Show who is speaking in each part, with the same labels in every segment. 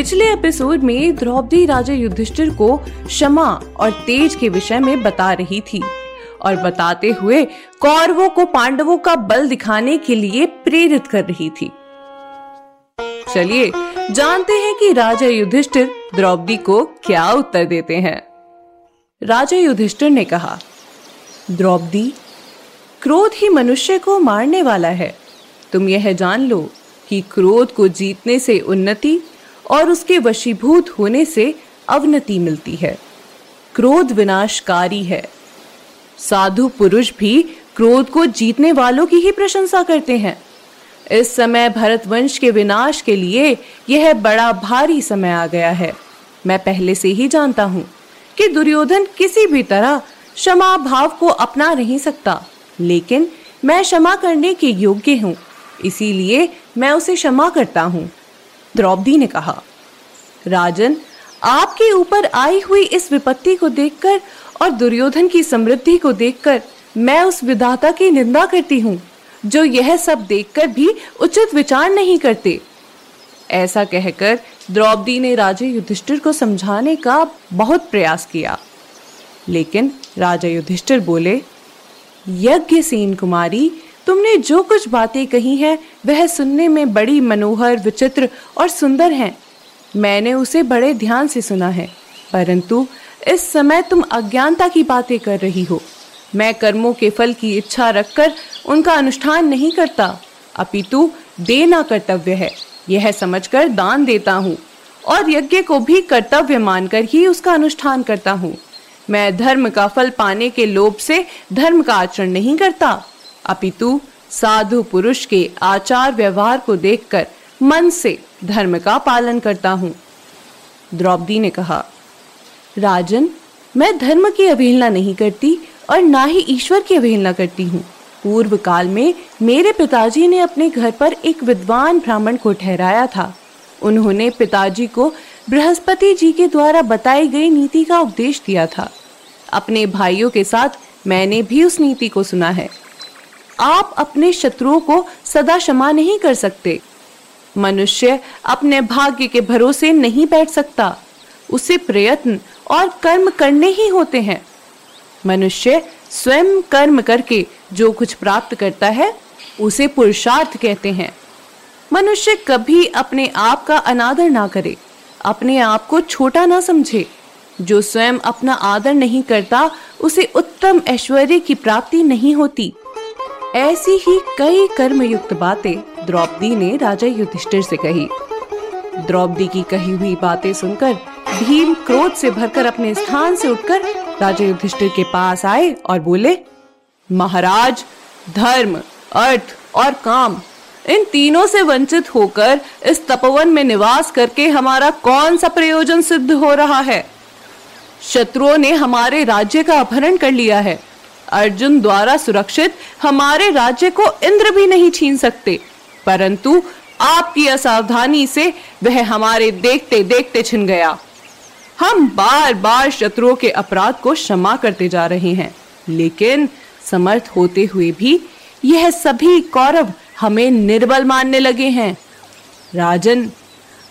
Speaker 1: पिछले एपिसोड में द्रौपदी राजा युधिष्ठिर को क्षमा और तेज के विषय में बता रही थी और बताते हुए कौरवों को पांडवों का बल दिखाने के लिए प्रेरित कर रही थी। चलिए, जानते हैं कि राजा युधिष्ठिर द्रौपदी को क्या उत्तर देते हैं। राजा युधिष्ठिर ने कहा, द्रौपदी, क्रोध ही मनुष्य को मारने वाला है। तुम यह जान लो कि क्रोध को जीतने से उन्नति और उसके वशीभूत होने से अवनति मिलती है। क्रोध विनाशकारी है। साधु पुरुष भी क्रोध को जीतने वालों की ही प्रशंसा करते हैं। इस समय भरतवंश के विनाश के लिए यह बड़ा भारी समय आ गया है। मैं पहले से ही जानता हूँ कि दुर्योधन किसी भी तरह क्षमा भाव को अपना नहीं सकता, लेकिन मैं क्षमा करने के योग्य हूँ, इसीलिए मैं उसे क्षमा करता हूँ। द्रौपदी ने कहा, राजन, आपके ऊपर आई हुई इस विपत्ति को देखकर और दुर्योधन की समृद्धि को देखकर मैं उस विधाता की निंदा करती हूँ, जो यह सब देखकर भी उचित विचार नहीं करते। ऐसा कहकर द्रौपदी ने राजा युधिष्ठिर को समझाने का बहुत प्रयास किया। लेकिन राजा युधिष्ठिर बोले, यज्ञ सेन कुमारी तुमने जो कुछ बातें कही हैं, वह सुनने में बड़ी मनोहर, विचित्र और सुंदर हैं। मैंने उसे बड़े ध्यान से सुना है, परंतु इस समय तुम अज्ञानता की बातें कर रही हो। मैं कर्मों के फल की इच्छा रखकर उनका अनुष्ठान नहीं करता। अपितु देना कर्तव्य है। यह समझकर दान देता हूँ और यज्ञ को भी कर्तव्य मानकर ही उसका अनुष्ठान करता हूँ। मैं धर्म का फल पाने के लोभ से धर्म का आचरण नहीं करता। अपितु साधु पुरुष के आचार व्यवहार को देखकर मन से धर्म का पालन करता हूँ। द्रौपदी ने कहा, राजन, मैं धर्म की अवहेलना नहीं करती और ना ही ईश्वर की अवहेलना करती हूँ। पूर्व काल में मेरे पिताजी ने अपने घर पर एक विद्वान ब्राह्मण को ठहराया था। उन्होंने पिताजी को बृहस्पति जी के द्वारा बताई गई नीति का उपदेश दिया था। अपने भाइयों के साथ मैंने भी उस नीति को सुना है। आप अपने शत्रुओं को सदा क्षमा नहीं कर सकते। मनुष्य अपने भाग्य के भरोसे नहीं बैठ सकता। उसे प्रयत्न और कर्म करने ही होते हैं। मनुष्य स्वयं कर्म करके जो कुछ प्राप्त करता है, उसे पुरुषार्थ कहते हैं। मनुष्य कभी अपने आप का अनादर ना करे, अपने आप को छोटा ना समझे। जो स्वयं अपना आदर नहीं करता, उसे उत्तम ऐश्वर्य की प्राप्ति नहीं होती। ऐसी ही कई कर्म युक्त बातें द्रौपदी ने राजा युधिष्ठिर से कही। द्रौपदी की कही हुई बातें सुनकर भीम क्रोध से भरकर अपने स्थान से उठकर राजा युधिष्ठिर के पास आए और बोले, महाराज, धर्म, अर्थ और काम, इन तीनों से वंचित होकर इस तपोवन में निवास करके हमारा कौन सा प्रयोजन सिद्ध हो रहा है? शत्रुओं ने हमारे राज्य का अपहरण कर लिया है। अर्जुन द्वारा सुरक्षित, हमारे राज्य को इंद्र भी नहीं छीन सकते। परंतु आपकी असावधानी से वह हमारे देखते देखते छिन गया। हम बार बार शत्रुओं के अपराध को क्षमा करते जा रहे हैं, लेकिन समर्थ होते हुए भी यह सभी कौरव हमें निर्बल मानने लगे हैं। राजन,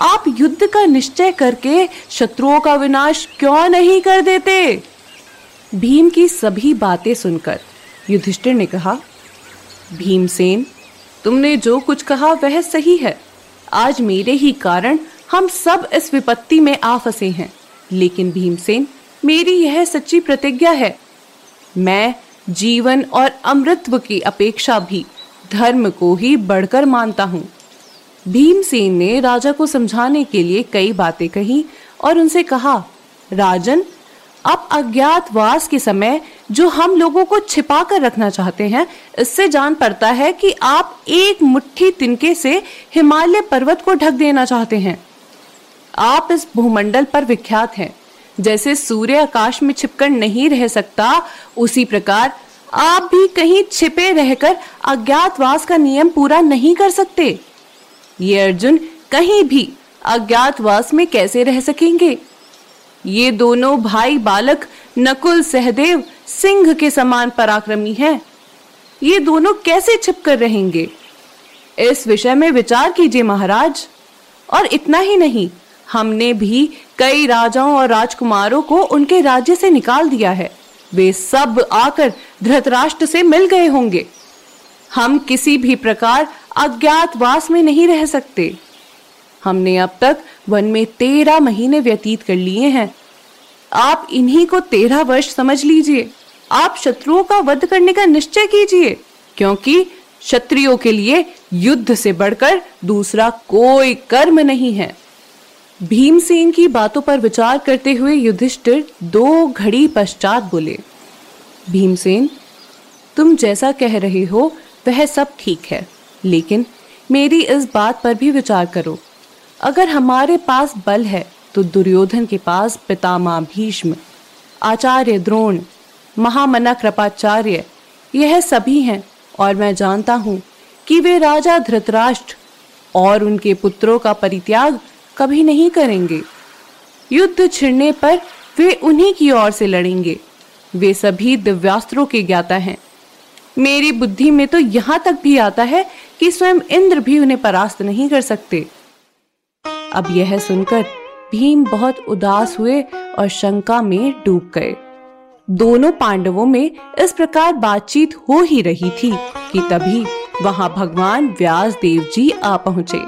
Speaker 1: आप युद्ध का निश्चय करके शत्रुओं का विनाश क्यों नहीं कर देते? भीम की सभी बातें सुनकर युधिष्ठिर ने कहा, भीमसेन, तुमने जो कुछ कहा वह सही है। आज मेरे ही कारण हम सब इस विपत्ति में आ फंसे हैं। लेकिन भीमसेन, मेरी यह सच्ची प्रतिज्ञा है। मैं जीवन और अमृतत्व की अपेक्षा भी धर्म को ही बढ़कर मानता हूँ। भीमसेन ने राजा को समझाने के लिए कई बातें कही और उनसे कहा, राजन अब अज्ञातवास के समय जो हम लोगों को छिपा कर रखना चाहते हैं, इससे जान पड़ता है कि आप एक मुट्ठी तिनके से हिमालय पर्वत को ढक देना चाहते हैं। आप इस भूमंडल पर विख्यात हैं। जैसे सूर्य आकाश में छिपकर नहीं रह सकता, उसी प्रकार आप भी कहीं छिपे रहकर अज्ञातवास का नियम पूरा नहीं कर सकते। ये अर्जुन कहीं भी अज्ञातवास में कैसे रह सकेंगे? ये दोनों भाई बालक नकुल सहदेव सिंह के समान पराक्रमी हैं। ये दोनों कैसे छिपकर रहेंगे? इस विषय में विचार कीजिए महाराज। और इतना ही नहीं, हमने भी कई राजाओं और राजकुमारों को उनके राज्य से निकाल दिया है। वे सब आकर धृतराष्ट्र से मिल गए होंगे। हम किसी भी प्रकार अज्ञातवास में नहीं रह सकते। हमने अब तक वन में तेरह महीने व्यतीत कर लिए हैं। आप इन्हीं को तेरह वर्ष समझ लीजिए। आप शत्रुओं का वध करने का निश्चय कीजिए, क्योंकि क्षत्रियो के लिए युद्ध से बढ़कर दूसरा कोई कर्म नहीं है। भीमसेन की बातों पर विचार करते हुए युधिष्ठिर दो घड़ी पश्चात बोले, भीमसेन, तुम जैसा कह रहे हो, वह सब ठीक है, लेकिन मेरी इस बात पर भी विचार करो। अगर हमारे पास बल है तो दुर्योधन के पास पितामह भीष्म, आचार्य द्रोण महामना कृपाचार्य यह सभी हैं, और मैं जानता हूँ कि वे राजा धृतराष्ट्र और उनके पुत्रों का परित्याग कभी नहीं करेंगे। युद्ध छिड़ने पर वे उन्हीं की ओर से लड़ेंगे। वे सभी दिव्यास्त्रों के ज्ञाता हैं। मेरी बुद्धि में तो यहाँ तक भी आता है कि स्वयं इंद्र भी उन्हें परास्त नहीं कर सकते। अब यह सुनकर भीम बहुत उदास हुए और शंका में डूब गए। दोनों पांडवों में इस प्रकार बातचीत हो ही रही थी कि तभी वहाँ भगवान व्यास देव जी आ पहुँचे।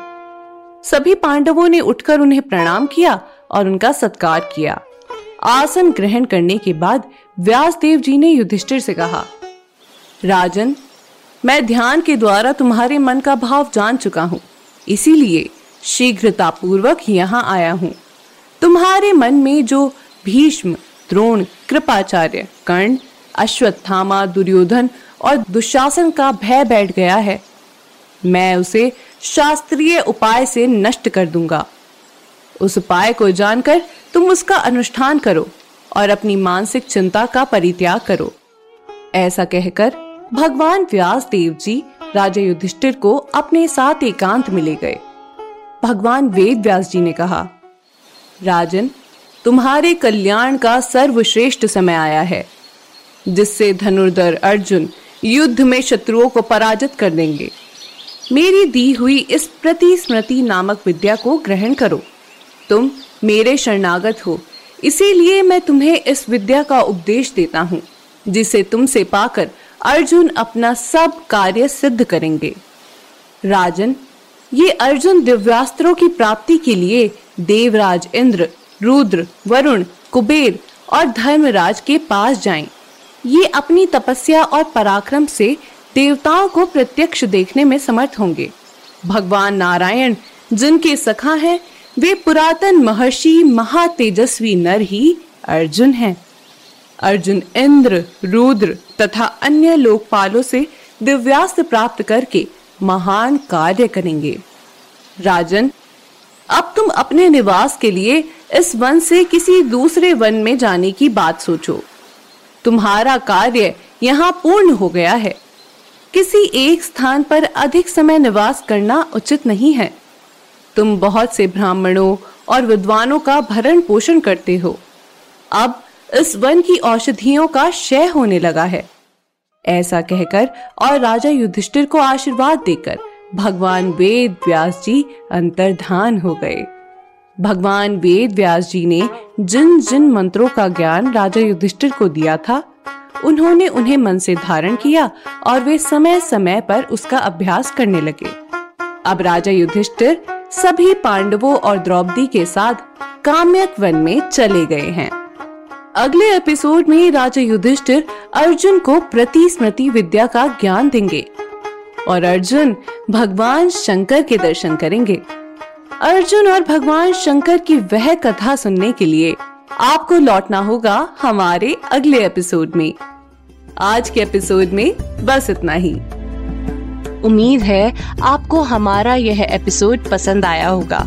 Speaker 1: सभी पांडवों ने उठकर उन्हें प्रणाम किया और उनका सत्कार किया। आसन ग्रहण करने के बाद व्यास देव जी ने युधिष्ठिर से कहा, राजन, मैं ध्यान के द्वारा तुम्हारे मन का भाव जान चुका हूँ, इसीलिए शीघ्रता पूर्वक यहाँ आया हूँ। तुम्हारे मन में जो भीष्म, द्रोण, कृपाचार्य, कर्ण, अश्वत्थामा, दुर्योधन और दुशासन का भय बैठ गया है, मैं उसे शास्त्रीय उपाय से नष्ट कर दूँगा। उस उपाय को जानकर तुम उसका अनुष्ठान करो और अपनी मानसिक चिंता का परित्याग करो। ऐसा कहकर भगवान व्यास देव जी राजा युधिष्ठिर को अपने साथ एकांत मिले गए। भगवान वेद व्यास जी ने कहा, राजन, तुम्हारे कल्याण का सर्वश्रेष्ठ समय आया है, जिससे धनुर्धर अर्जुन युद्ध में शत्रुओं को पराजित कर देंगे। मेरी दी हुई इस प्रतिस्मृति नामक विद्या को ग्रहण करो। तुम मेरे शरणागत हो, इसीलिए मैं तुम्हें इस विद्या का उपदेश देता हूँ, जिसे तुमसे पाकर अर्जुन अपना सब कार्य सिद्ध करेंगे। राजन ये अर्जुन दिव्यास्त्रों की प्राप्ति के लिए देवराज, इंद्र, रुद्र, वरुण, कुबेर और धर्मराज के पास जाएँ। ये अपनी तपस्या और पराक्रम से देवताओं को प्रत्यक्ष देखने में समर्थ होंगे भगवान नारायण, जिनके सखा हैं, वे पुरातन महर्षि महातेजस्वी नर ही अर्जुन हैं अर्जुन, इंद्र, रुद्र तथा अन्य लोकपालों से दिव्यास्त्र प्राप्त करके महान कार्य करेंगे। राजन, अब तुम अपने निवास के लिए इस वन से किसी दूसरे वन में जाने की बात सोचो। तुम्हारा कार्य यहाँ पूर्ण हो गया है। किसी एक स्थान पर अधिक समय निवास करना उचित नहीं है। तुम बहुत से ब्राह्मणों और विद्वानों का भरण पोषण करते हो। अब इस वन की औषधियों का क्षय होने लगा है। ऐसा कहकर और राजा युधिष्ठिर को आशीर्वाद देकर भगवान वेद व्यास जी अंतर्धान हो गए। भगवान वेद व्यास जी ने जिन जिन मंत्रों का ज्ञान राजा युधिष्ठिर को दिया था, उन्होंने उन्हें मन से धारण किया और वे समय समय पर उसका अभ्यास करने लगे। अब राजा युधिष्ठिर सभी पांडवों और द्रौपदी के साथ काम्यक वन में चले गए हैं। अगले एपिसोड में राजा युधिष्ठिर अर्जुन को प्रति स्मृति विद्या का ज्ञान देंगे और अर्जुन भगवान शंकर के दर्शन करेंगे। अर्जुन और भगवान शंकर की वह कथा सुनने के लिए आपको लौटना होगा हमारे अगले एपिसोड में। आज के एपिसोड में बस इतना ही। उम्मीद है आपको हमारा यह एपिसोड पसंद आया होगा।